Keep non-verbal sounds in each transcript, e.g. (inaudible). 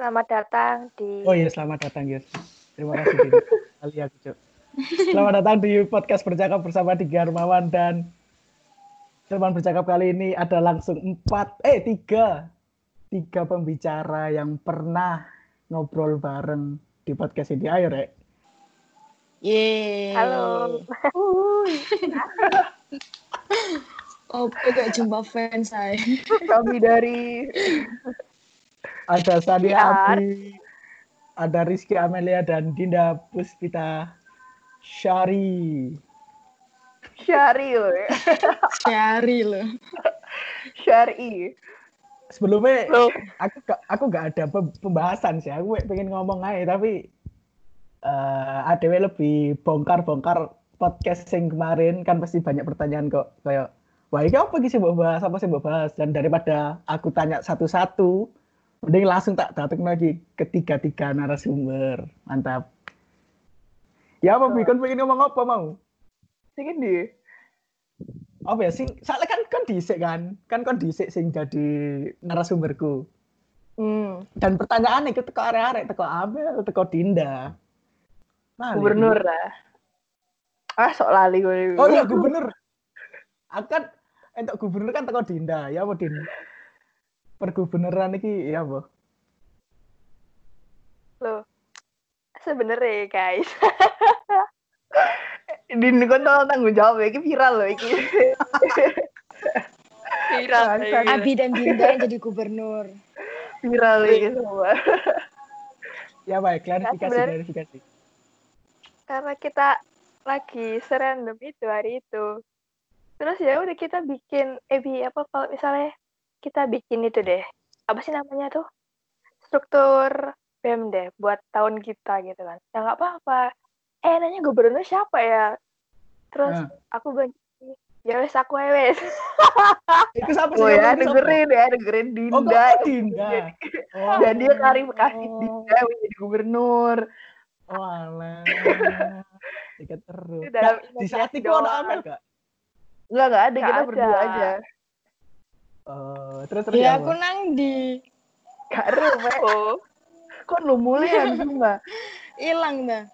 Selamat datang di Oh iya, selamat datang Yus. Terima kasih Din. (laughs) Kali aku, Cuk. Selamat datang di podcast bercakap bersama Tiga Armawan dan teman bercakap kali ini ada langsung empat, eh tiga, tiga pembicara yang pernah ngobrol bareng di podcast ini. Ayo, Rek. Yeay. Halo. (laughs) Oh, gak jumpa fans saya. Kami dari (laughs) Ada Sani Biar. Abi, ada Rizky Amelia dan Dinda Puspita Syari. Syari loh ya. Syari loh. Syari. Sebelumnya Loh. aku gak, aku gak ada pem- pembahasan sih. Aku pengen ngomong aja tapi eh ADW lebih bongkar-bongkar podcast yang kemarin kan pasti banyak pertanyaan kok kayak wah ini apa sih mbak bahas apa sih mbak bahas dan daripada aku tanya satu-satu mending langsung tak datang lagi ketiga-tiga narasumber mantap ya apa Bi? Kan pengen ngomong apa mau Sing di. apa ya sing soalnya kan kan disik kan kan kan disik sing jadi narasumberku Hmm. dan pertanyaan itu teko arek-arek teko Amel teko Dinda Lali. Gubernur lah. Ah, sok lali gue. oh iya gubernur akan entuk gubernur kan teko Dinda ya apa Din pergubernuran iki ya apa Loh. Sebenernya guys. (laughs) Din kon tolong tanggung jawab ya, viral loh ini. (laughs) viral, Bangsat. ya. Abi dan Dinda yang jadi gubernur. viral ini semua. ya baik klarifikasi sebenarnya- klarifikasi Karena kita lagi serandom itu hari itu. Terus ya udah kita bikin, eh bi apa kalau misalnya kita bikin itu deh. Apa sih namanya tuh? Struktur BEM deh buat tahun kita gitu kan. Ya nggak apa-apa. Eh nanya gubernur siapa ya? Terus Nah. aku bilang, ya wes aku wes. (laughs) itu siapa sih Oh ya, dengerin ya, dengerin oh Dinda. kok Dinda oh, (laughs) Dan dia klarifikasi Dinda menjadi gubernur. oh alah Ikat terus di saat itu ada. Amel gak Enggak, enggak ada, kita berdua aja. Oh terus terus Ya apa? aku nang di Gak (laughs) Oh. Kok lu mulai ya, Mbak? (laughs) hilang dah.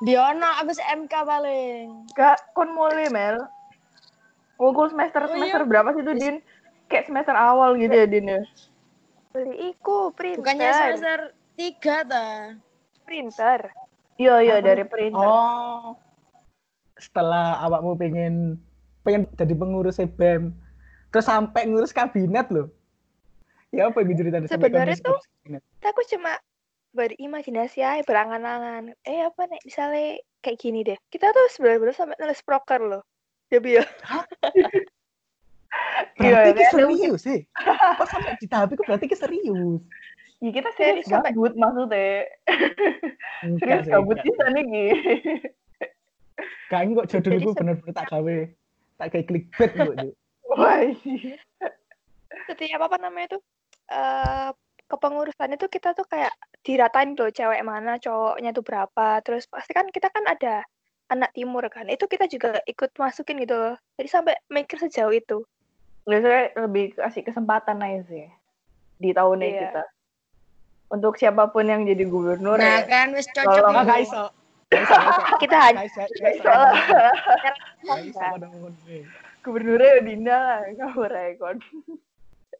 Di ono abis MK paling. Gak, kon mulai, Mel. Semester Oh, semester iya. berapa sih itu, Din? Kayak semester awal gitu ya, Din ya? Beli iku, printer. Bukannya semester tiga ta. printer. Iya, iya, dari printer. Oh. Setelah awakmu pengen pengen jadi pengurus BEM, terus sampai ngurus kabinet loh. Ya apa yang sampai Sebenarnya kabinet? Aku cuma berimajinasi aja, berangan-angan. Eh, apa nih, misalnya kayak gini deh. Kita tuh sebenarnya sampai nulis proker loh. Ya, ya. Iya, (laughs) Berarti ki kayak ada serius sih. Kok sampai di tahap itu berarti ki serius. Ya, kita serius serius gabut maksudnya. Serius gabut bisa nih, Gi. Gak ini kok jodoh gue bener-bener tak gawe. Tak kayak clickbait kok. Wah. Setiap apa namanya tuh? eh kepengurusan itu kita tuh kayak diratain loh cewek mana, cowoknya tuh berapa. Terus pasti kan kita kan ada anak timur kan. Itu kita juga ikut masukin gitu loh. Jadi sampai mikir sejauh itu. Biasanya lebih kasih kesempatan aja sih di tahun Iya. kita. Untuk siapa pun yang jadi gubernur Nah ya. kan wis cocok. Kalau Enggak itu. gak iso. Kita hanya iso, lah. Gubernurnya Dinda lah, kamu rekon.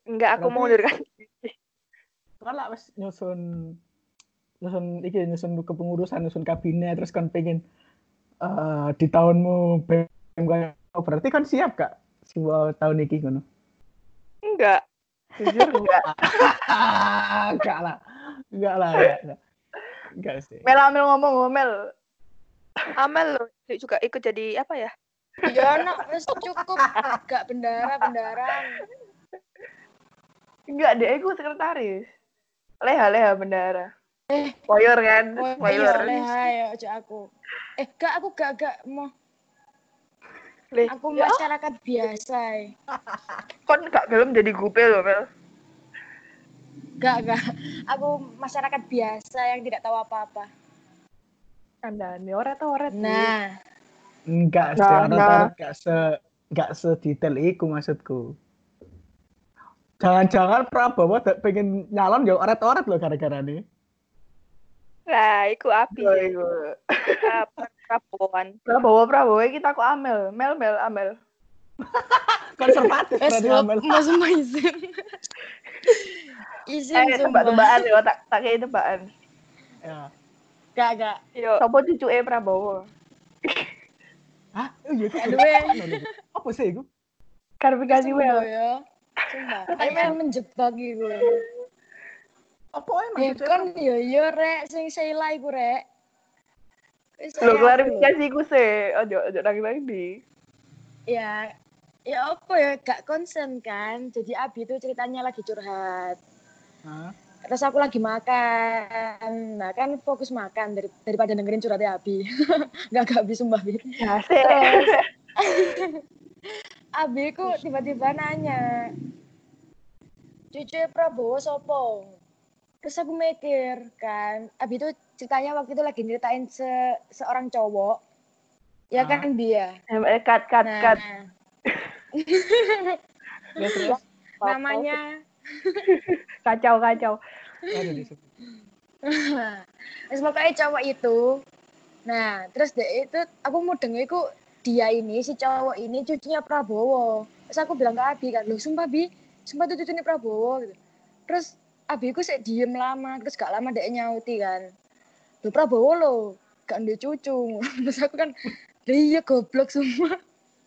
Enggak, aku mau Berarti- mundurkan. (laughs) kan lah wis nyusun nyusun iki nyusun kepengurusan nyusun kabinet terus kan pengen eh di tahunmu oh, berarti kan siap kak sebuah tahun iki ngono (laughs) Enggak. Jujur (laughs) enggak. enggak lah enggak lah enggak, enggak. enggak sih Mel Amel ngomong, Mel. Amel loh juga ikut jadi apa ya? Ya ono wis cukup gak bendara bendaran. Enggak, dia ikut sekretaris. Leha leha bendara. Eh, Poyor kan? Oh Poyor. iya leh ayo aja aku. Eh gak aku gak gak mau. Leh, Aku ya, masyarakat biasa. eh. kon gak gelem jadi gupe loh, Mel. Gak gak. Aku masyarakat biasa yang tidak tahu apa-apa. Anda nih oret oret. Nah, enggak Nah, orang nah. enggak se enggak sedetail iku maksudku Jangan-jangan Prabowo tak pengen nyalon ya oret-oret loh gara-gara nih. Nah, iku api. Iya. Ah, Prabowoan. Prabowo Prabowo kita kok Amel, Mel Mel Amel. (laughs) Konservatif berarti Amel. semua izin. izin Eh tebak-tebakan ya, tak tak kayak tebakan. Ya. Gak gak. Yo, Sopo cucuke Prabowo? Hah? Oh iya, itu Aduh, apa sih itu? Klarifikasi well. ya. Sumpah. Kayak menjebak gitu. Apa emang? Ya itu? kan yo yo rek sing Sheila iku rek. Lo klarifikasi ku sih, ojo ojo lagi-lagi di. ya ya apa ya gak konsen kan jadi Abi itu ceritanya lagi curhat Hah? Terus aku lagi makan. Nah kan fokus makan dari, daripada dengerin curhatnya Abi. (laughs) Gak gak Abi sumpah Abi. Ya. (laughs) Abi ku tiba-tiba nanya cucu Prabowo sopo? Terus aku mikir kan Abi itu ceritanya waktu itu lagi nyeritain se- seorang cowok. Ya Ah. kan dia Eh, cut cut nah. cut. (laughs) Ya namanya Kacau kacau. (laughs) Terus pokoknya cowok itu, nah terus deh itu aku mau denger iku dia ini si cowok ini cucunya Prabowo. Terus aku bilang ke Abi kan, loh sumpah Bi, sumpah itu cucunya Prabowo gitu. Terus Abi ku sih diem lama, terus gak lama dia nyauti kan, loh Prabowo lo, gak ada cucu. (laughs) Terus aku kan, "Lah iya goblok semua.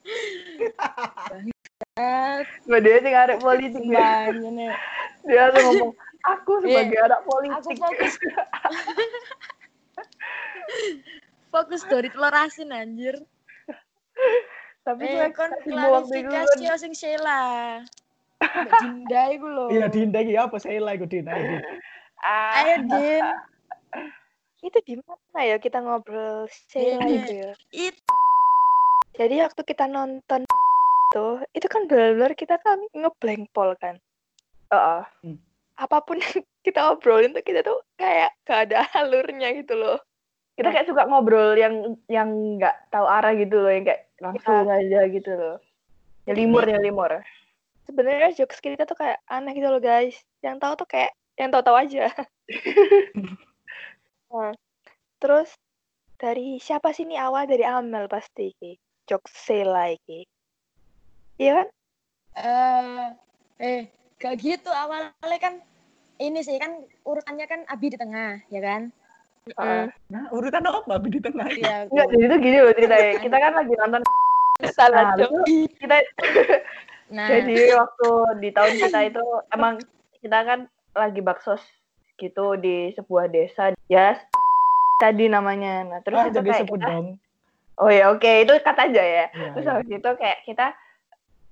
(laughs) Gue dia sih arek politik nih. (laughs) Dia tuh ngomong, aku sebagai anak Aku politik. fokus. (laughs) fokus dari telur asin anjir. Tapi Eh, kan. klarifikasi yo sing Sheila. Mbak Dinda iku lho. Iya Dinda iki apa lah iku Dinda. Din. Ah, Ayo Din. itu di mana ya kita ngobrol Sheila Iya. itu ya. It Jadi waktu kita nonton tuh, itu kan benar-benar kita kan ngeblank pol kan. Heeh. Apa pun yang (laughs) kita obrolin tuh kita tuh kayak gak ada alurnya gitu loh. kita kayak suka ngobrol yang yang nggak tahu arah gitu loh, yang kayak langsung aja gitu loh. Nyelimur nyelimur. Sebenarnya jokes kita tuh kayak aneh gitu loh guys. Yang tahu tuh kayak yang tahu-tahu aja. (laughs) Nah, terus dari siapa sih ini awal dari Amel pasti ki. Jokes Sheila iki. Iya kan? eh eh gak gitu awalnya kan ini sih kan urutannya kan Abi di tengah, ya kan? Heeh. Nah, urutan apa Abi di tengah? Iya. Enggak, jadi tuh gini loh ceritanya. Kita kan lagi nonton (laughs) Salah Nah, kita Nah, (laughs) jadi waktu di tahun kita itu emang kita kan lagi baksos gitu di sebuah desa ya (laughs) tadi namanya. Nah, terus Ah, itu kayak sebut kita- dong. Oh ya oke itu kata aja ya. Iya, Terus iya. habis itu kayak kita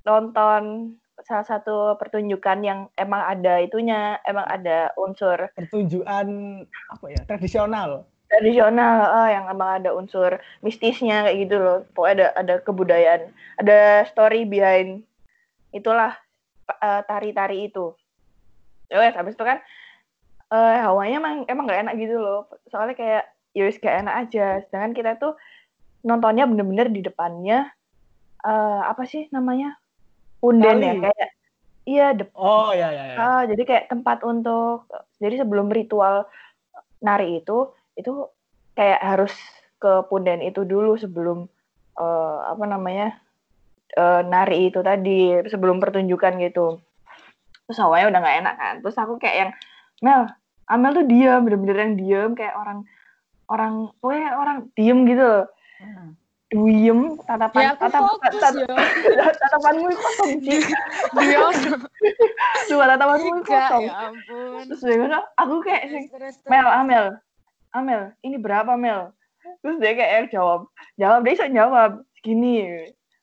nonton salah satu pertunjukan yang emang ada itunya, emang ada unsur pertunjukan apa ya tradisional. tradisional eh, yang emang ada unsur mistisnya kayak gitu loh. Pokoknya ada ada kebudayaan, ada story behind itulah eh, tari-tari itu. Ya wes habis itu kan eh hawanya emang emang gak enak gitu loh. Soalnya kayak ya gak enak aja. Sedangkan kita tuh nontonnya bener-bener di depannya eh apa sih namanya? Punden ya Kali. kayak iya dep Oh ya ya ya. Ah, jadi kayak tempat untuk jadi sebelum ritual nari itu itu kayak harus ke punden itu dulu sebelum eh, apa namanya eh, nari itu tadi sebelum pertunjukan gitu. Terus awalnya udah nggak enak kan. Terus aku kayak yang Mel, Amel tuh diam, bener-bener yang diam kayak orang orang, pokoknya orang diem gitu. Hmm. Diem, tatapan, ya tatap, fokus tat- ya. (laughs) tatapanmu kosong sih. (laughs) Dia (laughs) Cuma tatapanmu kosong. ya ampun. Terus dia bilang, aku kayak Terus, terus, terus. Mel, Amel, Amel, ini berapa Mel? Terus dia kayak yang jawab, jawab dia bisa jawab gini,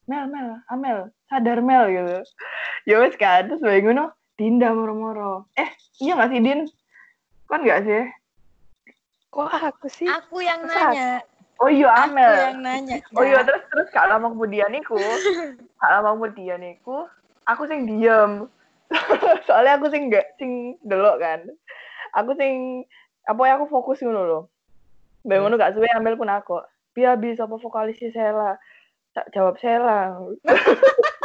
Mel, Mel, Amel, sadar Mel gitu. Ya wes kan, terus bayi ngono, Dinda moro-moro. Eh, iya gak sih Din? Kan gak sih? Kok aku sih? Aku yang Masa? nanya. Oh iya Aku Amel. yang nanya. Oh iya terus terus gak lama kemudian iku, gak lama kemudian iku, aku sing diem. (laughs) Soalnya aku sing gak sing delok kan. Aku sing apa ya aku fokus ngono loh. Mbak ngono gak suwe ambil pun aku. Biar bisa apa vokalis Sela. Tak jawab Sela. (laughs)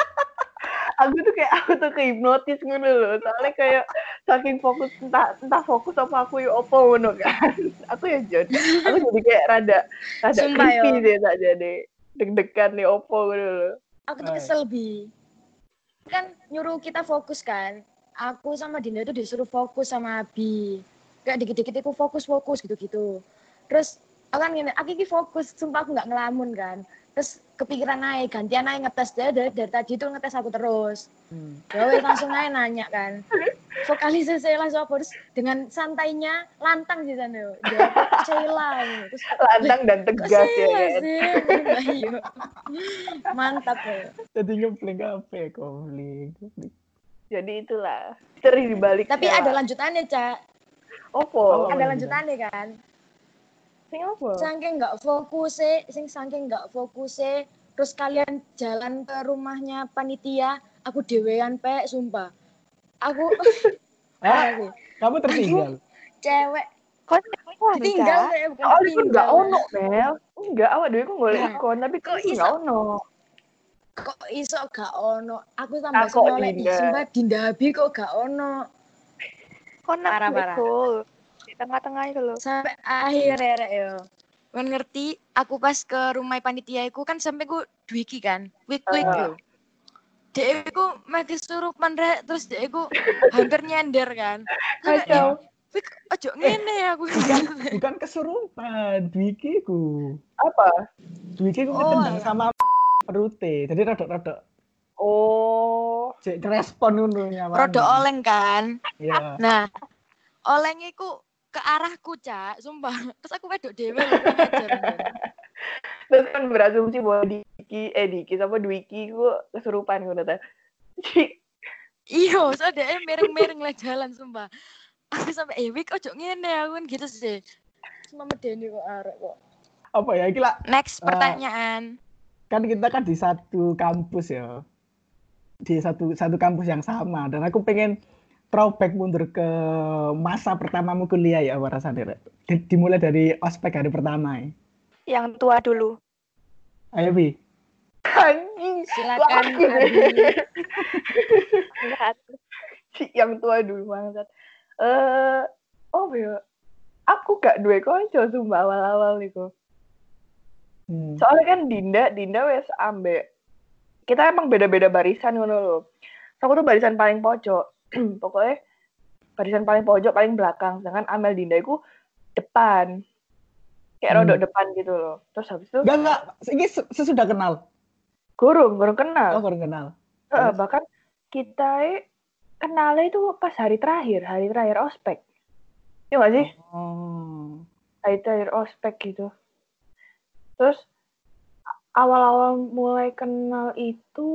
aku tuh kayak aku tuh kehipnotis ngono loh soalnya kayak saking fokus entah entah fokus apa aku yo opo ngono kan. (laughs) Aku ya jadi aku jadi kayak rada rada Sumpah, creepy yo. deh tak jadi deg-degan nih opo ngono loh aku tuh Hai. kesel bi. Kan nyuruh kita fokus kan. Aku sama Dinda tuh disuruh fokus sama Abi. Kayak dikit-dikit aku fokus fokus gitu-gitu. Terus aku kan gini aku ini fokus sumpah aku nggak ngelamun kan terus kepikiran naik gantian naik ngetes dari, dari, dari tadi tuh ngetes aku terus. Hmm. ya langsung aja nanya kan. Vokalisnya saya langsung apa? Terus dengan santainya lantang sih sana yo. Jawab Sheila gitu. terus lantang dan tegas ya Sheila sih? Bayu. mantap ya. Jadi nyempling kafe konflik. jadi itulah. Misteri di balik tapi ada lanjutannya cak. Opo? Oh, ada lanjutannya kan sing opo saking nggak fokus sing saking nggak fokus terus kalian jalan ke rumahnya panitia aku dewean pe sumpah aku (laughs) Ah, Parah sih. kamu tertinggal. cewek Kok cewek tinggal saya bukan Oh, tinggal enggak ono, Mel. Enggak, awak dhewe ku golek Nah, ikon, tapi kok kok iso? enggak ono. kok iso gak ono aku tambah ih Dinda. sumpah Dinda Abi kok gak ono Kok nak Parah-parah. itu di tengah-tengah itu loh. sampai akhir ya Rek, yo kan ngerti aku pas ke rumah panitia iku kan sampai ku Dwiki kan wik wik Ah. yo Dek iku mek kesurupan rek terus dek iku hampir nyender kan. Kacau. Wik ojo ngene ya aku. Bukan (laughs) kesurupan, Dwiki ku. Apa? Dwiki ku Oh, ketendang iya. sama perute. Jadi rodok-rodok Oh, cek respon ngono nyaman. Rodo oleng kan. Iya. Nah, oleng iku ke arahku, Cak, sumpah. (laughs) Terus aku wedok dhewe lho kurang ajar. anjir. (laughs) terus kan berasumsi bahwa Diki, eh Diki sama Dwiki ku kesurupan ngono ta. Ci, (laughs) Iya, so dia miring-miring lah jalan sumpah. Aku sampai eh wik ojo ngene aku kan gitu sih. Cuma medeni kok arek kok. Apa ya iki lah Next Ah. pertanyaan. kan kita kan di satu kampus ya. Di satu satu kampus yang sama dan aku pengen throwback mundur ke masa pertamamu kuliah ya Rek? Di- dimulai dari ospek hari pertama ya. Yang tua dulu. Ayo Bi. anjing. Silakan yang tua dulu banget. Eh, oh ya. Aku gak duwe konco sumpah awal-awal niku. Hmm. Soalnya kan Dinda, Dinda wes ambek. Kita emang beda-beda barisan ngono loh. So, aku tuh barisan paling pojok. (clears throat) Pokoknya barisan paling pojok, paling belakang. Sedangkan Amel Dinda itu depan. Kayak Hmm. rodok depan gitu loh. Terus habis itu Enggak enggak, ini se- sesudah kenal. gurung, gurung kenal. Oh, baru kenal. Terus? bahkan kita eh, kenalnya itu pas hari terakhir, hari terakhir ospek. Iya gak sih? Oh. Hari terakhir ospek gitu. Terus awal-awal mulai kenal itu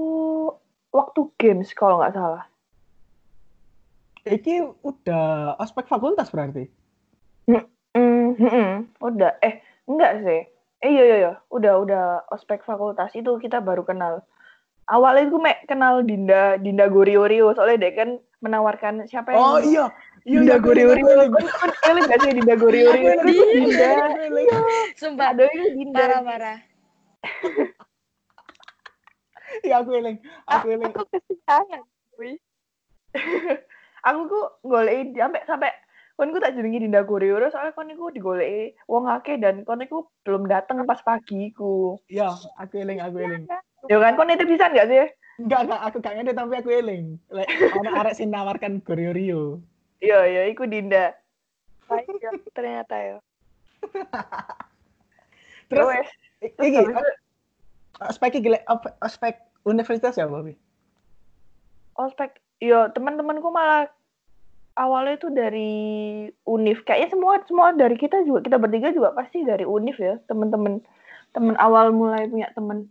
waktu games kalau nggak salah. Iki udah ospek fakultas berarti. Hmm, hmm, udah. Eh, enggak sih. Eh, iya, iya, iya. Udah, udah ospek fakultas itu kita baru kenal. Awalnya gue mek kenal Dinda, Dinda Goriorio. Soalnya dia kan menawarkan siapa yang... Oh iya. Iya, Dinda iya, Goriorio. Kan kan eling gak sih Dinda Goriorio? Ingat, Dinda. ingat. Sumpah Ada itu Dinda. parah-parah. Iya, aku eling. Aku eling. Aku kesiangan. Wih. (laughs) Aku ku goleki sampai sampai kon ku tak jenengi Dinda Goriorio soalnya kon iku digoleki wong akeh dan kon iku belum dateng pas pagi ku. Iya, aku eling, aku eling. Ya kan kon itu bisa gak sih? Enggak, enggak, aku gak ngerti tapi aku eling. Lek ana arek sing nawarkan Gorio Rio. Iya, iya, iku Dinda. Ayo, ternyata ya. (laughs) Terus Ya Terus iki ospek op- ospek universitas ya, Bobi? ospek yo teman-temanku malah awalnya itu dari univ kayaknya semua semua dari kita juga kita bertiga juga pasti dari univ ya teman-teman teman awal mulai punya teman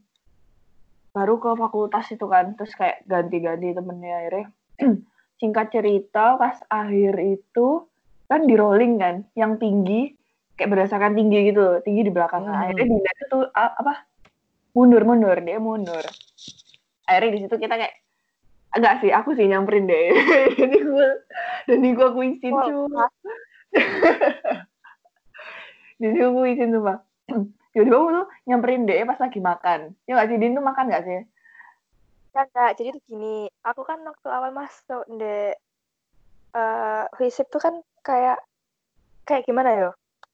baru ke fakultas itu kan terus kayak ganti-ganti temennya akhirnya. (clears throat) Singkat cerita pas akhir itu kan di rolling kan yang tinggi kayak berdasarkan tinggi gitu tinggi di belakang. Nah, Hmm. akhirnya Dinda itu tuh apa? Mundur mundur dia mundur. Akhirnya di situ kita kayak enggak sih aku sih nyamperin deh. (laughs) Jadi gue dan gue aku izin tuh (laughs) jadi aku izin pak jadi aku tuh nyamperin deh pas lagi makan. Ya nggak sih Din tuh makan nggak sih? Ya enggak, jadi tuh gini, aku kan waktu awal masuk di eh FISIP tuh kan kayak kayak gimana ya?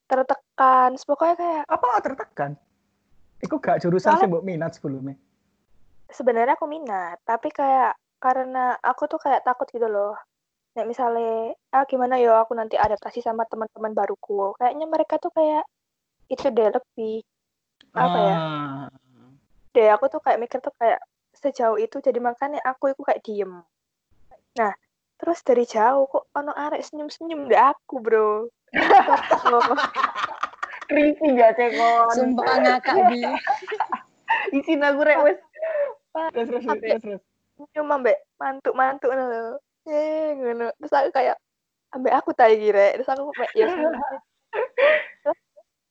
Tertekan, pokoknya kayak Apa tertekan? Iku gak jurusan sih minat sebelumnya. sebenarnya aku minat, tapi kayak karena aku tuh kayak takut gitu loh. Nek misalnya, ah gimana ya aku nanti adaptasi sama teman-teman baruku. Kayaknya mereka tuh kayak itu deh lebih apa ya? Ah. Deh aku tuh kayak mikir tuh kayak sejauh itu jadi makanya aku itu kayak diem. Nah, terus dari jauh kok ono arek senyum-senyum deh aku, Bro. (laughs) Creepy gak cekon. Sumpah ngakak bi. (laughs) Isin aku rek wes. Terus terus terus. Senyum ambek mantuk-mantuk lho. Eh, ngono. Terus aku kayak ambek aku tadi kira. Terus aku kayak ya. Terus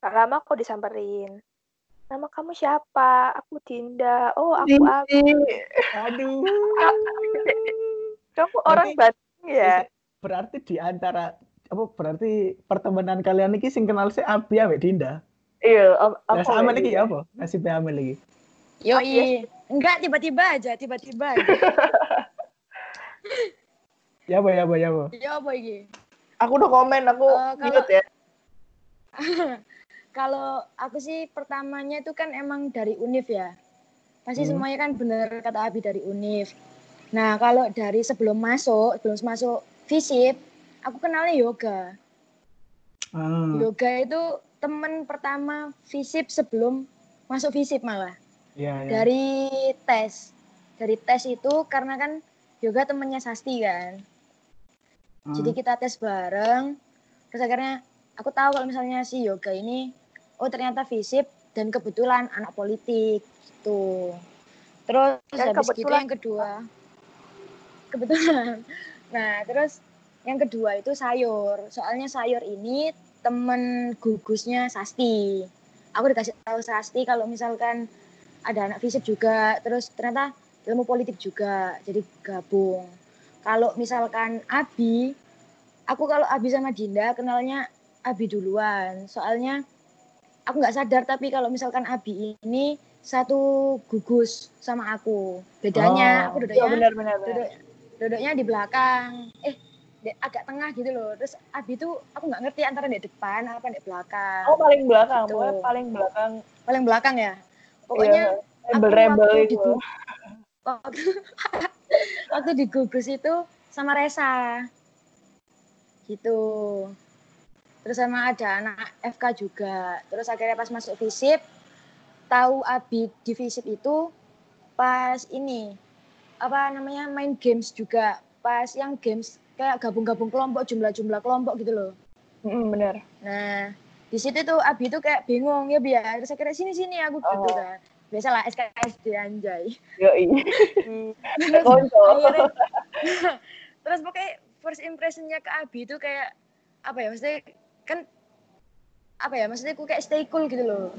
gak lama aku disamperin. Nama kamu siapa? Aku Dinda. Oh, aku aku. Aduh. Kamu orang Bandung ya? Berarti di antara apa berarti pertemanan kalian iki sing kenal si Abi ambek Dinda. Iya, am- Lah aku sama kayak lagi ya apa? Nasibnya Amel lagi. Yo iya Enggak tiba-tiba aja, tiba-tiba aja. (laughs) Ya apa ya apa ya apa. Yo apa iki? Aku udah komen, aku Eh, kalau- mute ya. (laughs) Kalau aku sih pertamanya itu kan emang dari UNIF ya. Pasti Hmm. semuanya kan bener kata Abi dari UNIF. Nah, kalau dari sebelum masuk, sebelum masuk FISIP, aku kenalnya yoga. Ah, Yoga itu temen pertama FISIP sebelum masuk FISIP malah. Iya, iya. Dari tes. Dari tes itu karena kan yoga temennya Sasti kan. Ah. Jadi kita tes bareng. Terus akhirnya aku tahu kalau misalnya si yoga ini oh ternyata FISIP dan kebetulan anak politik gitu. Terus Dan habis gitu kebetulan- yang kedua. Kebetulan. (laughs) Nah, terus yang kedua itu sayur. Soalnya sayur ini temen gugusnya Sasti. Aku dikasih tahu Sasti kalau misalkan ada anak FISIP juga, terus ternyata ilmu politik juga, jadi gabung. Kalau misalkan Abi, aku kalau Abi sama Dinda kenalnya Abi duluan. Soalnya aku nggak sadar tapi kalau misalkan Abi ini satu gugus sama aku. Bedanya Oh. aku Iya duduknya benar benar benar. duduk, duduknya di belakang. Eh, agak tengah gitu loh. Terus Abi tuh aku nggak ngerti antara di depan apa di belakang. Oh paling belakang, Gitu. paling belakang. Paling belakang ya. Pokoknya Iya, rebel-rebel waktu itu. waktu, (laughs) waktu di gugus itu sama Resa. Gitu. Terus sama ada anak FK juga. Terus akhirnya pas masuk FISIP, tahu Abi di FISIP itu pas ini apa namanya main games juga. Pas yang games kayak gabung-gabung kelompok, jumlah-jumlah kelompok gitu loh. Mm, benar. Nah, di situ tuh Abi tuh kayak bingung ya biar terus akhirnya sini sini aku gitu Oh. kan. Biasalah SKSD anjay. Yoi. (laughs) Terus Konco. akhirnya (laughs) terus pokoknya first impressionnya ke Abi itu kayak apa ya maksudnya kan apa ya maksudnya aku kayak stay cool gitu loh.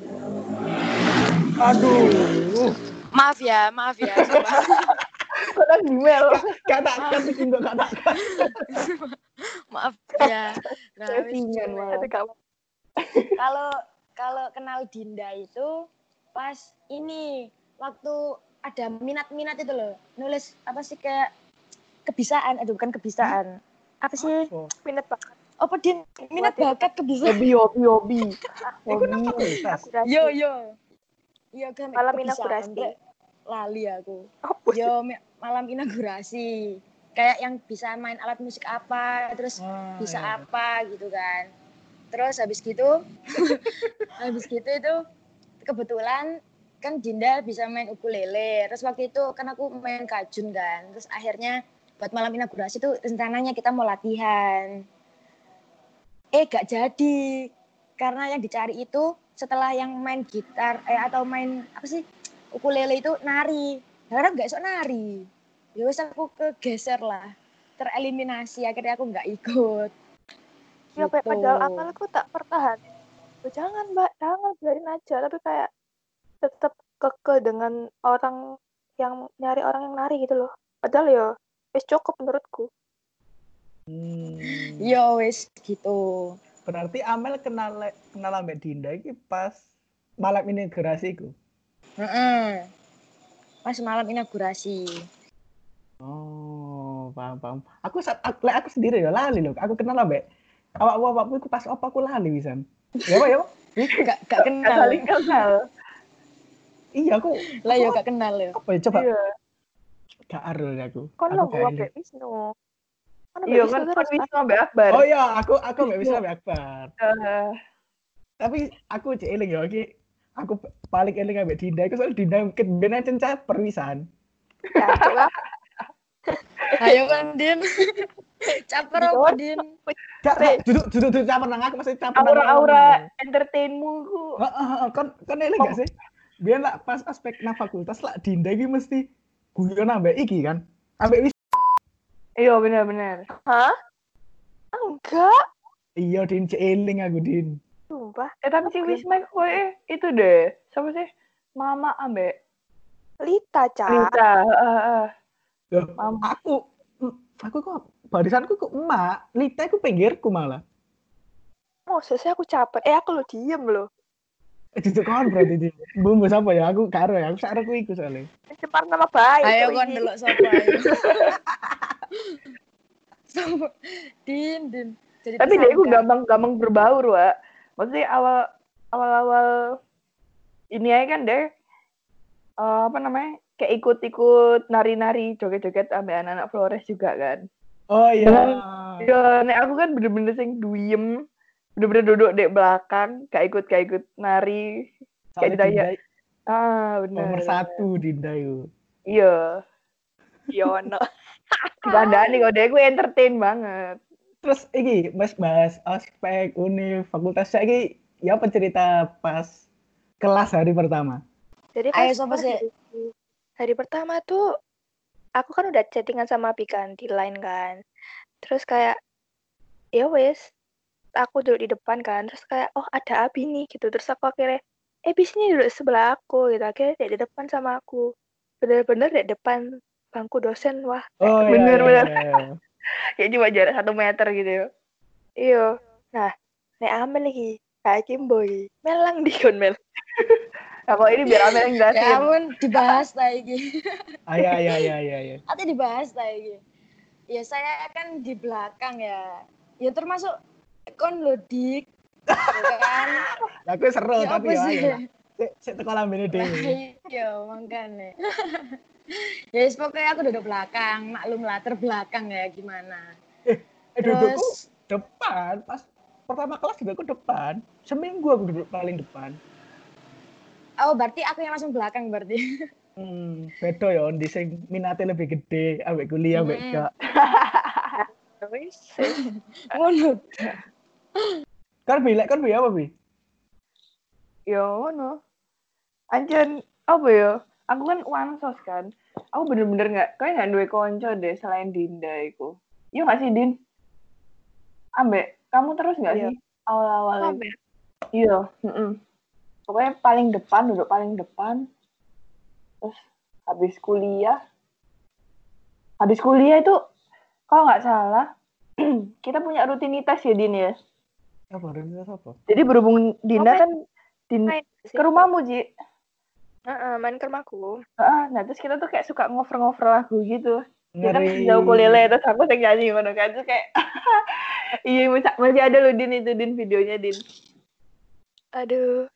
Aduh. Maaf ya, maaf ya. Gmail. (laughs) Katakan sih enggak katakan. maaf ya. Nah, Kalau kalau kenal Dinda itu pas ini waktu ada minat-minat itu loh. Nulis apa sih kayak kebisaan aduh bukan kebisaan. Apa sih? Oh, minat banget. apa din? Minat Buat bakat kebisaan. Hobi, hobi, hobi. (laughs) Yo yo. Iya kan Malam inaugurasi. Lali aku. Apa sih? yo mi- malam inaugurasi. Kayak yang bisa main alat musik apa terus Ah, bisa iya. apa gitu kan terus habis gitu (laughs) habis gitu itu kebetulan kan Dinda bisa main ukulele. Terus waktu itu kan aku main kajun kan. Terus akhirnya buat malam inaugurasi tuh rencananya kita mau latihan. Eh gak jadi. Karena yang dicari itu setelah yang main gitar eh atau main apa sih ukulele itu nari. Karena nggak sok nari. Ya aku kegeser lah. Tereliminasi akhirnya aku nggak ikut Ya, Gitu. padahal amalku tak pertahan. Oh, jangan, Mbak, jangan biarin aja. Tapi kayak tetap keke dengan orang yang nyari orang yang nari gitu loh. Padahal ya, wis cukup menurutku. Hmm. yo wes gitu Berarti Amel kenal kenal ambek Dinda iki pas malam inaugurasi iku. Heeh. pas malam inaugurasi. Oh, paham paham. Aku aku, aku sendiri ya lali loh. Aku kenal ambek awak awak aku pas apa aku lali wisan. Ya apa ya? Pak? Gak gak Gak kenal. saling kenal. Iya aku Lah ya gak kenal ya. apa ya coba Iya. gak arul aku. Kon Aku lo gak gua eling. Mbak Wisnu. Kan Mbak Iya Wisnu kan kan bisa sampai akbar. Oh iya, aku aku gak bisa ambek Akbar. Eh, Tapi aku cek eling ya iki. Aku paling eling ambek Dinda. Aku soal Dinda mungkin ben ancen caper wisan. ya, coba. Ayo kan Din. (laughs) (laughs) Caper apa Din? Gak, duduk duduk duduk caper nang aku masih caper. Aura-aura awakmu. entertainmu ku. Heeh, heeh, kan kan eling gak sih? Biar lah pas aspek nang fakultas lah Dinda iki mesti guyon ambek iki kan. Ambek wis Iya benar-benar. Hah? Enggak. iya Din cek eling aku Din. Sumpah. Eh tapi si Wisma kowe itu deh. Siapa sih? Mama ambek Lita, Ca. Rita. Heeh, heeh. Loh, aku aku kok barisanku kok emak, Lita aku pinggirku malah. Masa sih aku capek. Eh, aku lo diem lo. Eh, Duduk kon berarti Din. Bumbu apa ya? Aku karo ya, aku sak aku iku soalnya. Cemar nama baik. Ayo kon ini. delok sapa ayo. Din, Din. Jadi Tapi dia itu tersangka. gampang-gampang berbaur, Wak. Maksudnya awal awal-awal ini aja kan deh eh, apa namanya? Kayak ikut-ikut nari-nari, joget-joget sampai anak-anak Flores juga kan. Oh iya. Ya, nek aku kan bener-bener sing duyem, bener-bener duduk di belakang, gak ikut gak ikut nari. Soalnya ditanya. Dinda Ah, bener. nomor satu Dinda yuk. Iya. Yono. (laughs) Dandani kok dia gue entertain banget. Terus iki Mas bahas aspek univ fakultas saya iki ya apa cerita pas kelas hari pertama? Jadi Ayo, pas sih? Hari, pertama tuh aku kan udah chattingan sama Abi kan di line kan. Terus kayak ya wes aku duduk di depan kan terus kayak oh ada Abi nih gitu terus aku akhirnya eh bis ini duduk sebelah aku gitu akhirnya dia di depan sama aku bener-bener di depan bangku dosen wah Oh iya. Bener, iya, bener. iya. (laughs) Kayak cuma jarak satu meter gitu ya. iyo nah nek Amel lagi kayak Kimboy melang di kon mel (laughs) Nah, kalau ini biar Amel yang Ya jelasin. ampun, dibahas ta iki. Ah, iya iya iya iya iya. Ate dibahas ta iki. Ya saya kan di belakang ya. Ya termasuk kon lo dik. Ya kan? (laughs) Aku seru Ya tapi ya ayo lah. Sik sik teko lambene Lah, dhewe. Iya, makanya. (laughs) ya wis pokoknya aku duduk belakang, maklum lah terbelakang ya gimana. Eh dudukku Terus depan pas pertama kelas juga aku depan. Seminggu aku duduk paling depan. Oh berarti aku yang langsung belakang berarti. (laughs) Hmm, beda ya di sing minate lebih gede, ambek kuliah ambek Hmm. gak. (laughs) wis Ngono. Kan bilek kan bi apa bi? Ya ngono. Anjen apa ya? Aku kan wansos kan. Aku bener-bener nggak, kayak nggak duwe konco deh selain Dinda itu. Iya nggak sih Din? Ambek, kamu terus nggak Iya. sih awal-awal? itu? Amel Iya. Pokoknya paling depan, duduk paling depan. Terus habis kuliah, habis kuliah itu kalau nggak salah (clears throat) kita punya rutinitas ya Din ya. Apa rutinitas apa? Jadi berhubung Dinda Apa? kan Din ke rumahmu Ji. Heeh, main ke rumahku Ah, nah terus kita tuh kayak suka ngover-ngover lagu gitu. Dia kan Ngeri. jauh ukulele terus aku sing nyanyi ngono kan terus kayak (laughs) iya masih, masih ada loh Din itu Din videonya Din. aduh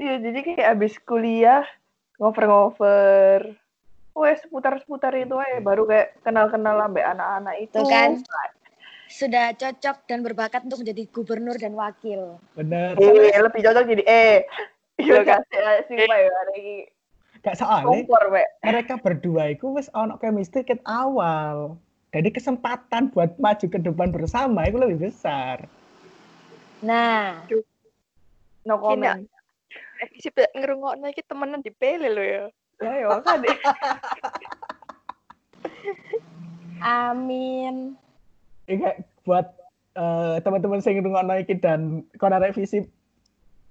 Iya jadi kayak abis kuliah ngover-ngover. Wes seputar-seputar itu aja baru kayak kenal-kenal sampai anak-anak itu. Tuh kan. Sudah cocok dan berbakat untuk menjadi gubernur dan wakil. Bener. Eh, Soalnya lebih cocok jadi eh. Iya (laughs) Iya, kan, sumpah ya hari ini gak soalnya mereka berdua itu wis ono chemistry ket awal. Jadi kesempatan buat maju ke depan bersama itu lebih besar. Nah, No comment. eh sih ngerungokno iki temenan dipele lo ya Ya, ya makanya. (laughs) amin. Kayak buat eh, teman-teman sing ngrungokno iki dan kono revisi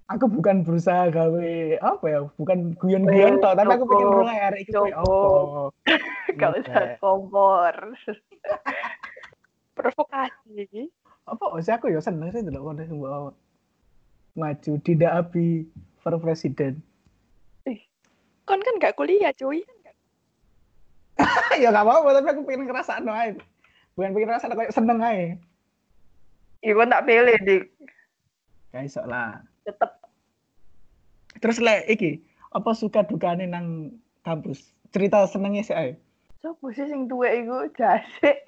aku bukan berusaha gawe apa ya, bukan guyon-guyon Eh, tok, tapi aku pengen ngrungokno arek iki koyo apa. (laughs) Gak Iya, usah kompor. (laughs) provokasi apa oh, sih aku ya seneng sih delok konten sing maju tidak abi for presiden kon kan gak kuliah cuy. Kan (laughs) ya gak apa-apa tapi aku pengen ngerasa aja. Bukan pengen ngerasa kayak seneng aja. Iku tak pilih dik. kayak iso lah. Tetep. Terus le iki apa suka dukane nang kampus? Cerita senengnya sih ae. Sopo sih sing tuwek iku jasik.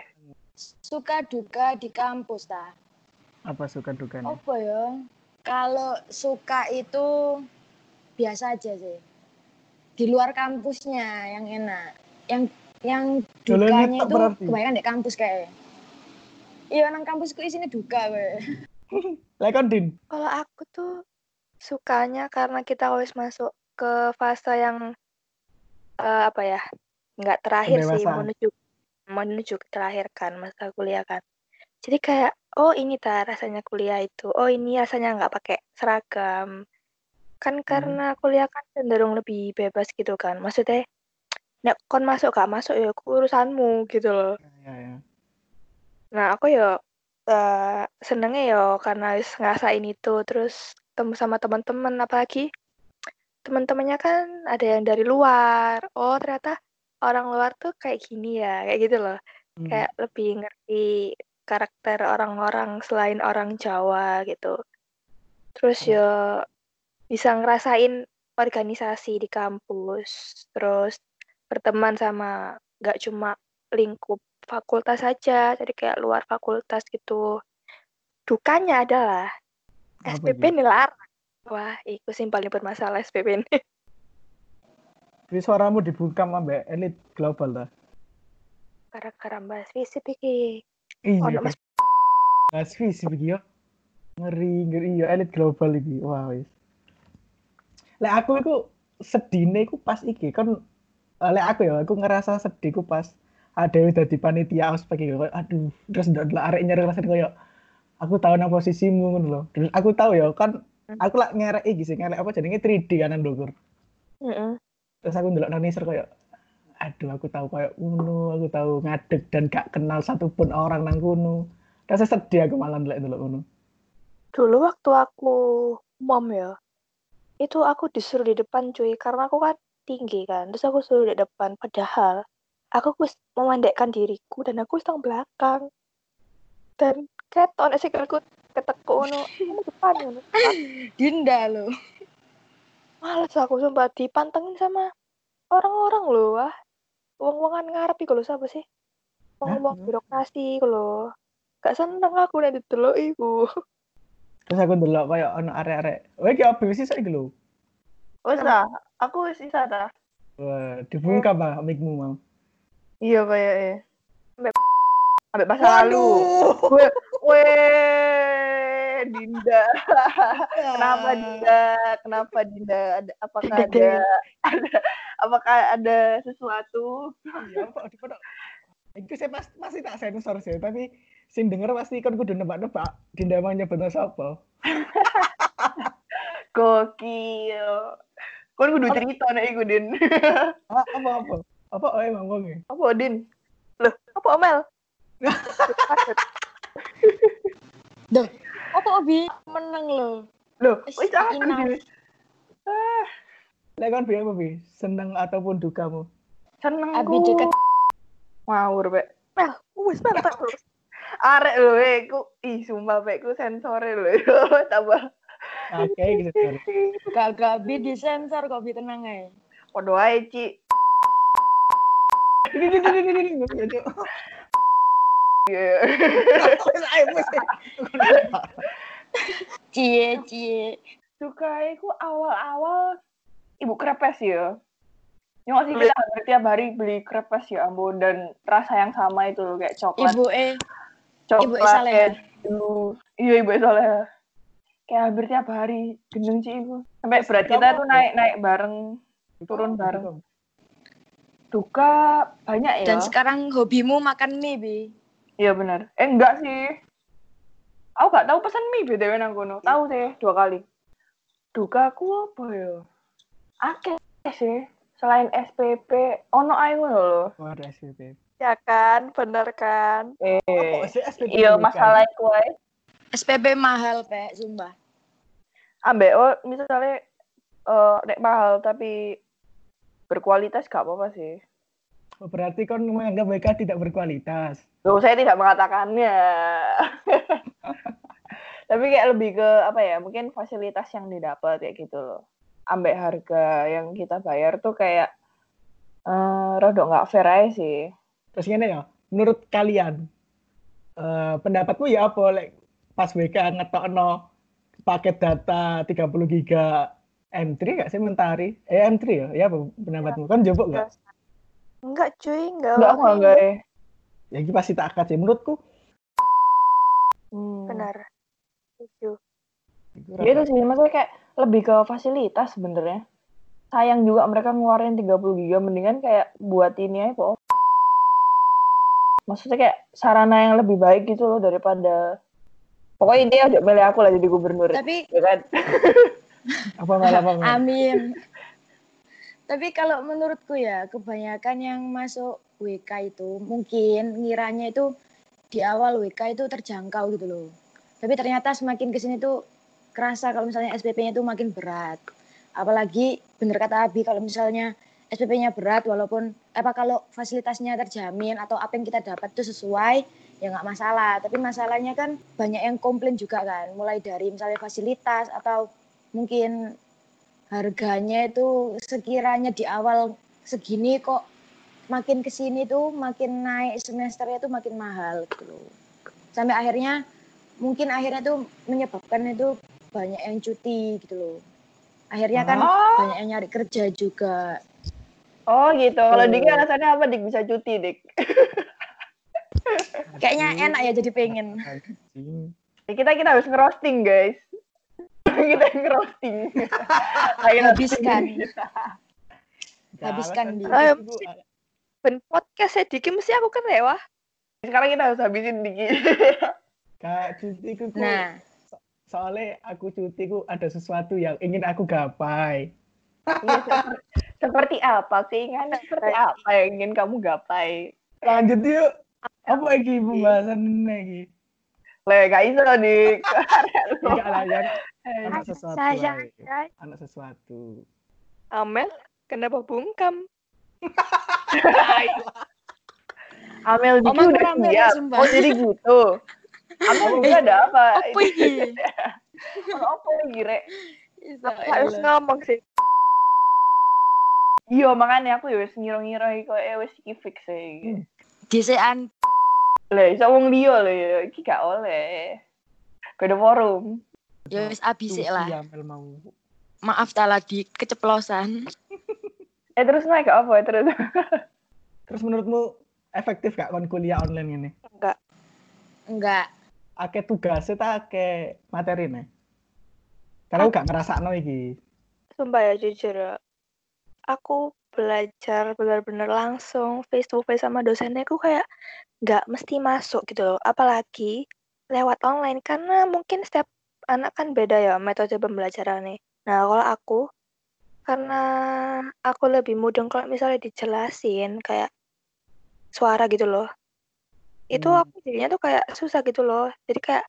Suka duka di kampus ta. apa suka dukane? Apa ya? Kalau suka itu biasa aja sih. Di luar kampusnya yang enak. Yang yang dukanya itu berarti? kebanyakan di kampus kayak. Iya, nang kampusku isinya duka, we. (laughs) Lah kan din Kalau aku tuh sukanya karena kita harus masuk ke fase yang eh, apa ya nggak terakhir sih menuju menuju ke terakhir kan masa kuliah kan. Jadi kayak oh ini ta rasanya kuliah itu. Oh ini rasanya nggak pakai seragam. Kan karena kuliah kan cenderung lebih bebas gitu kan. Maksudnya nek kon masuk gak masuk ya urusanmu gitu loh. ya ya Nah, aku ya eh, senengnya ya karena wis ngerasain itu terus ketemu sama teman-teman apalagi teman-temannya kan ada yang dari luar. Oh, ternyata orang luar tuh kayak gini ya, kayak gitu loh. Hmm. Kayak lebih ngerti karakter orang-orang selain orang Jawa gitu. Terus ya bisa ngerasain organisasi di kampus, terus berteman sama nggak cuma lingkup fakultas saja, jadi kayak luar fakultas gitu. Dukanya adalah Apa SPP ini larang. Wah, itu sih paling bermasalah SPP ini. (laughs) Jadi suaramu dibungkam ambek elit global ta Gara-gara bahas fisip iki. Iya. Ono Mas Mas visi iki yo. Ngeri ngeri yo. Elit global iki wah wis. Lek aku iku sedine iku pas iki kan eh, lek aku ya aku ngerasa sedih ku pas ada yang dadi panitia ospek iki. Kayak aduh terus ndak ndak arek nyari rasane koyo aku tahu nang posisimu ngono lho. Dan aku tahu ya kan aku lak ngerek iki sih ngerek apa jenenge 3D kanan ndukur Heeh. terus aku ndelok nang Niser koyo aduh aku tahu koyo ngono aku tahu ngadeg dan gak kenal satupun orang nang kono rasa sedih aku malah ndelok ndelok ngono Dulu waktu aku mom ya, itu aku disuruh di depan cuy, karena aku kan tinggi kan, terus aku suruh di depan, padahal aku wis memandekkan diriku dan aku sedang belakang. Dan keton sikilku ketekuk ngono, kamu depan ngono. (laughs) Dinda loh. Males aku sumpah dipantengin sama orang-orang loh, wah. Wong-wongan ngarep iku lho siapa sih? Hah? birokrasi iku lho. Gak seneng aku nek didelok iku. terus aku ndelok koyo ono arek-arek wae iki apa sih saiki lho lah, aku wis isa ta. wah dibungkam ah mikmu mau Iya kayak eh. Ambek (laughs) ambek masa lalu. Weh, Dinda. (laughs) Kenapa Dinda? Kenapa Dinda? Ada apakah ada ada apakah ada sesuatu? iya kok di kono itu saya pasti pasti tak sensor sih tapi sing denger pasti kan kudu nebak-nebak dinda mau nyebut sapa (laughs) Gokil. Kon kudu cerita nek iku, Din. Ah, apa apa apa oh emang wong e? Apa, Din? Loh, apa Omel? (laughs) Duh, apa Obi menang loh. Loh, Wis aku. Lek biar apa bi seneng ataupun dukamu Seneng Abi deket Ngawur, Bek. Mel, wis Mel tak terus. Arek lho, eh, ku ih sumpah Bek, ku sensore lho. (laughs) Tambah oke gitu kan gak Bi disensor kok Bi tenang aja. podo ae, Ci. ini ini ini ini ini ini Iya. (laughs) Cie cie. Sukai ku awal-awal ibu krepes ya. Nyok sih kita hampir tiap hari beli krepes ya ampun dan rasa yang sama itu loh kayak coklat. Ibu eh coklat Ibu Saleh. keju. Iya ibu Saleh. Kayak hampir tiap hari gendeng sih ibu. Sampai berat kita tuh apa? naik naik bareng turun bareng. Duka banyak ya. dan sekarang hobimu makan mie Bi. Iya benar. Eh enggak sih. Aku gak tahu pesan mie btw nang kono. Tahu sih dua kali. Duka aku apa ya? Akeh sih. Selain SPP, ono ae ngono lho. Waduh, SPP. Ya kan, bener kan? Eh, Apa sih SPP? iya masalah iku ae. SPP mahal Pe, sumpah. Ambek oh misalnya eh nek mahal tapi berkualitas gak apa-apa sih. Oh, Berarti kon menganggap mereka tidak berkualitas. Loh, saya tidak mengatakannya. (laughs) Tapi kayak lebih ke apa ya? Mungkin fasilitas yang didapat kayak gitu loh. Ambek harga yang kita bayar tuh kayak eh rada nggak fair aja sih. Terus gini ya, menurut kalian eh, pendapatmu ya apa lek pas WK ngetokno paket data 30 giga M3 gak sih mentari? Eh M3 ya? Ya apa pendapatmu? Kan jebok gak? Enggak cuy, enggak. Enggak enggak eh. Ya ini pasti tak akad sih. Menurutku Hmm. Benar. Setuju. itu Ya itu rada- sih, maksudnya kayak lebih ke fasilitas sebenarnya. Sayang juga mereka ngeluarin 30 giga mendingan kayak buat ini aja kok. Maksudnya kayak sarana yang lebih baik gitu loh daripada pokoknya intinya aja milih aku lah jadi gubernur. Tapi Ya kan? (laughs) apa malah apa amin. Tapi kalau menurutku ya, kebanyakan yang masuk WK itu mungkin ngiranya itu di awal WK itu terjangkau gitu loh. Tapi ternyata semakin ke sini tuh kerasa kalau misalnya SPP-nya itu makin berat. Apalagi bener kata Abi kalau misalnya SPP-nya berat walaupun apa kalau fasilitasnya terjamin atau apa yang kita dapat itu sesuai ya nggak masalah. Tapi masalahnya kan banyak yang komplain juga kan, mulai dari misalnya fasilitas atau mungkin harganya itu sekiranya di awal segini kok makin ke sini tuh makin naik semesternya tuh makin mahal gitu. Sampai akhirnya mungkin akhirnya tuh menyebabkan itu banyak yang cuti gitu loh. Akhirnya kan Oh. banyak yang nyari kerja juga. Oh gitu. Kalau. Dik alasannya apa Dik bisa cuti Dik? (laughs) Kayaknya enak ya jadi pengen. Ya, (laughs) kita kita harus ngerosting guys. (laughs) kita ngerosting. Ayo, Habiskan. Habiskan, alasan Di. cuti Ayo, ku, ah, Ben podcast saya dikit mesti aku kan lewat. Sekarang kita harus habisin Dik. Kak cuti Nah, soalnya aku cuti ku ada sesuatu yang ingin aku gapai. Iya, seperti, apa keinginan seperti apa yang ingin kamu gapai? Lanjut yuk. Apa lagi pembahasan ini lagi? Le, gak iso Dik. Enggak lah ya. Anak sesuatu. Anak sesuatu. Amel, kenapa bungkam? (laughs) Amel Diki udah Amel, siap. Oh jadi gitu. Amel juga ada apa? apa ini? (laughs) Apa? Aku harus ngomong sih. Iya makanya aku ya wis ngira-ngira kok eh wis iki fix e. Desean Lah iso wong liya lho ya iki gak oleh. Kode forum. ya wis abis Tuh, lah. mau. Maaf tak lagi keceplosan. (laughs) Eh terus naik gak apa terus? Terus menurutmu efektif gak kon kuliah online ini? Enggak. Enggak. Ake tugasnya tak ake materi nih. Karena aku gak ngerasa iki. Sumpah ya jujur ya. Aku belajar benar-benar langsung face to face sama dosennya aku kayak nggak mesti masuk gitu loh. Apalagi lewat online karena mungkin setiap anak kan beda ya metode pembelajarannya. Nah kalau aku karena aku lebih mudeng kalau misalnya dijelasin kayak suara gitu loh. Itu Hmm. aku jadinya tuh kayak susah gitu loh. Jadi kayak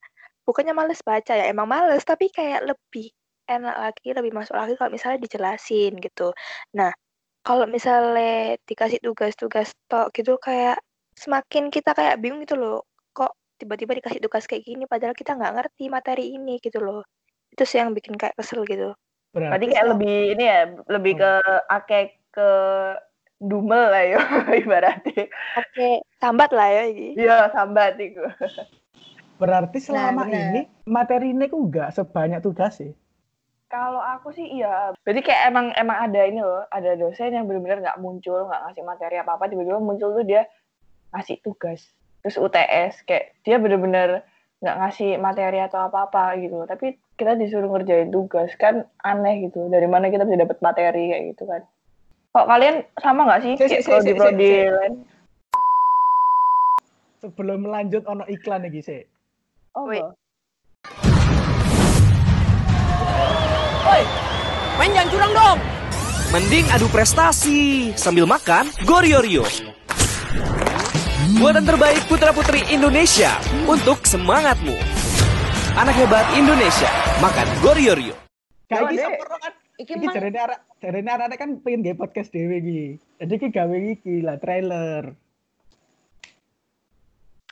bukannya males baca ya, emang males tapi kayak lebih enak lagi, lebih masuk lagi kalau misalnya dijelasin gitu. Nah, kalau misalnya dikasih tugas-tugas tok gitu kayak semakin kita kayak bingung gitu loh. Kok tiba-tiba dikasih tugas kayak gini padahal kita nggak ngerti materi ini gitu loh. Itu sih yang bikin kayak kesel gitu. Berarti kayak selama- lebih ini ya, lebih ke akeh ke dumel lah ya (laughs) ibaratnya. Oke, sambat lah ya ini. Iya sambat iku. berarti selama benar. ini materi ini ku gak sebanyak tugas sih. Kalau aku sih iya. Jadi kayak emang emang ada ini loh, ada dosen yang benar-benar nggak muncul, nggak ngasih materi apa-apa, tiba-tiba muncul tuh dia ngasih tugas. Terus UTS kayak dia benar-benar nggak ngasih materi atau apa-apa gitu loh. Tapi kita disuruh ngerjain tugas kan aneh gitu. Dari mana kita bisa dapat materi kayak gitu kan? Kok kalian sama nggak sih Si, si, si, si, si. lain? Sebelum lanjut ono iklan lagi sih. Oh, Wait. Main jangan curang dong. Mending adu prestasi sambil makan Goriorio. Buatan terbaik putra-putri Indonesia untuk semangatmu. Anak hebat Indonesia, makan Goriorio. Kayak sepero kan Iki Iki jarene arek jarene arek kan pengen gawe podcast dhewe iki. Jadi iki gawe iki lah trailer.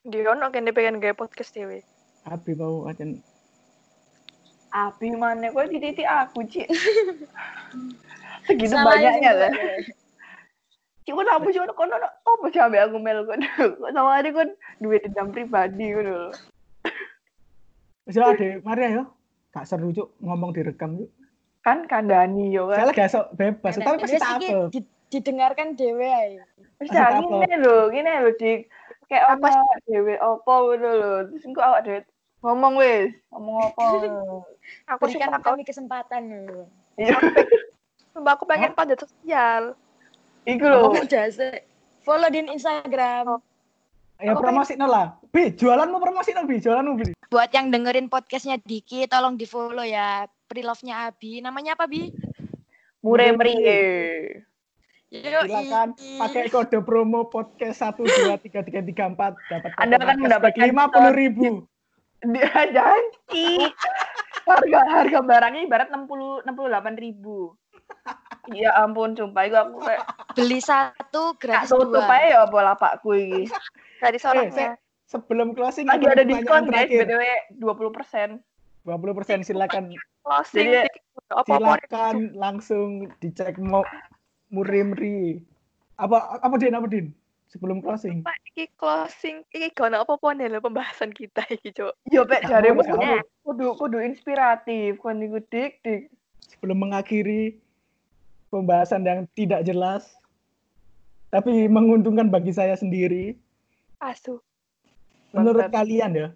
Dia ono kene pengen gawe podcast dewe. Abi mau acan Abi mana kok di titik aku, Cik. (laughs) Segitu salah banyaknya lah. Cik, kok apa sih? Kok nono apa ambil aku mel? Kok sama ada kan duit dendam pribadi kan lho. Wis ade, mari ayo. Gak seru cuk ngomong direkam cuk. Kan kandani yo kan. Saya gak sok bebas, tapi pasti tak di- didengarkan dhewe ae. Wis ngene lho, ngene lho dik. Kayak Apa dhewe apa ngono lho. Terus engko awak dhewe ngomong wis, ngomong apa. (laughs) Aku Berikan kami kesempatan lho. Iya. (laughs) sumpah aku pengen pada sosial. Iku lho. Oh. Follow di Instagram. Ya Aku promosi lah. Bi, jualanmu promosi Bi, jualanmu Bi. Buat yang dengerin podcastnya Diki, tolong di follow ya. Pre-love-nya Abi. Namanya apa, Bi? Mure meriye. Yuk, Silakan pakai kode promo podcast 123334 dapat Anda akan mendapatkan lima puluh ribu. Dia janji. harga harga barangnya ibarat 60 68 ribu. Ya ampun, sumpah itu aku kayak beli satu gratis dua. aja ya apa lapakku ini. Dari Eh, saya- sebelum closing Lagi ada diskon guys. BTW 20%. 20% silakan Closing. Jadi- Apa-apa. silakan langsung dicek mau murimri. Apa apa Din apa Din? Sebelum closing. Pak, iki closing. Iki gak ono apa-apa nih lho pembahasan kita iki, Cuk. Yo pek gak kudu kudu kudu inspiratif kan niku dik dik. Sebelum mengakhiri pembahasan yang tidak jelas tapi menguntungkan bagi saya sendiri. Asu. Menurut Mantap. kalian ya,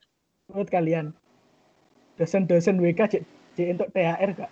menurut kalian dosen-dosen WK cek untuk THR gak?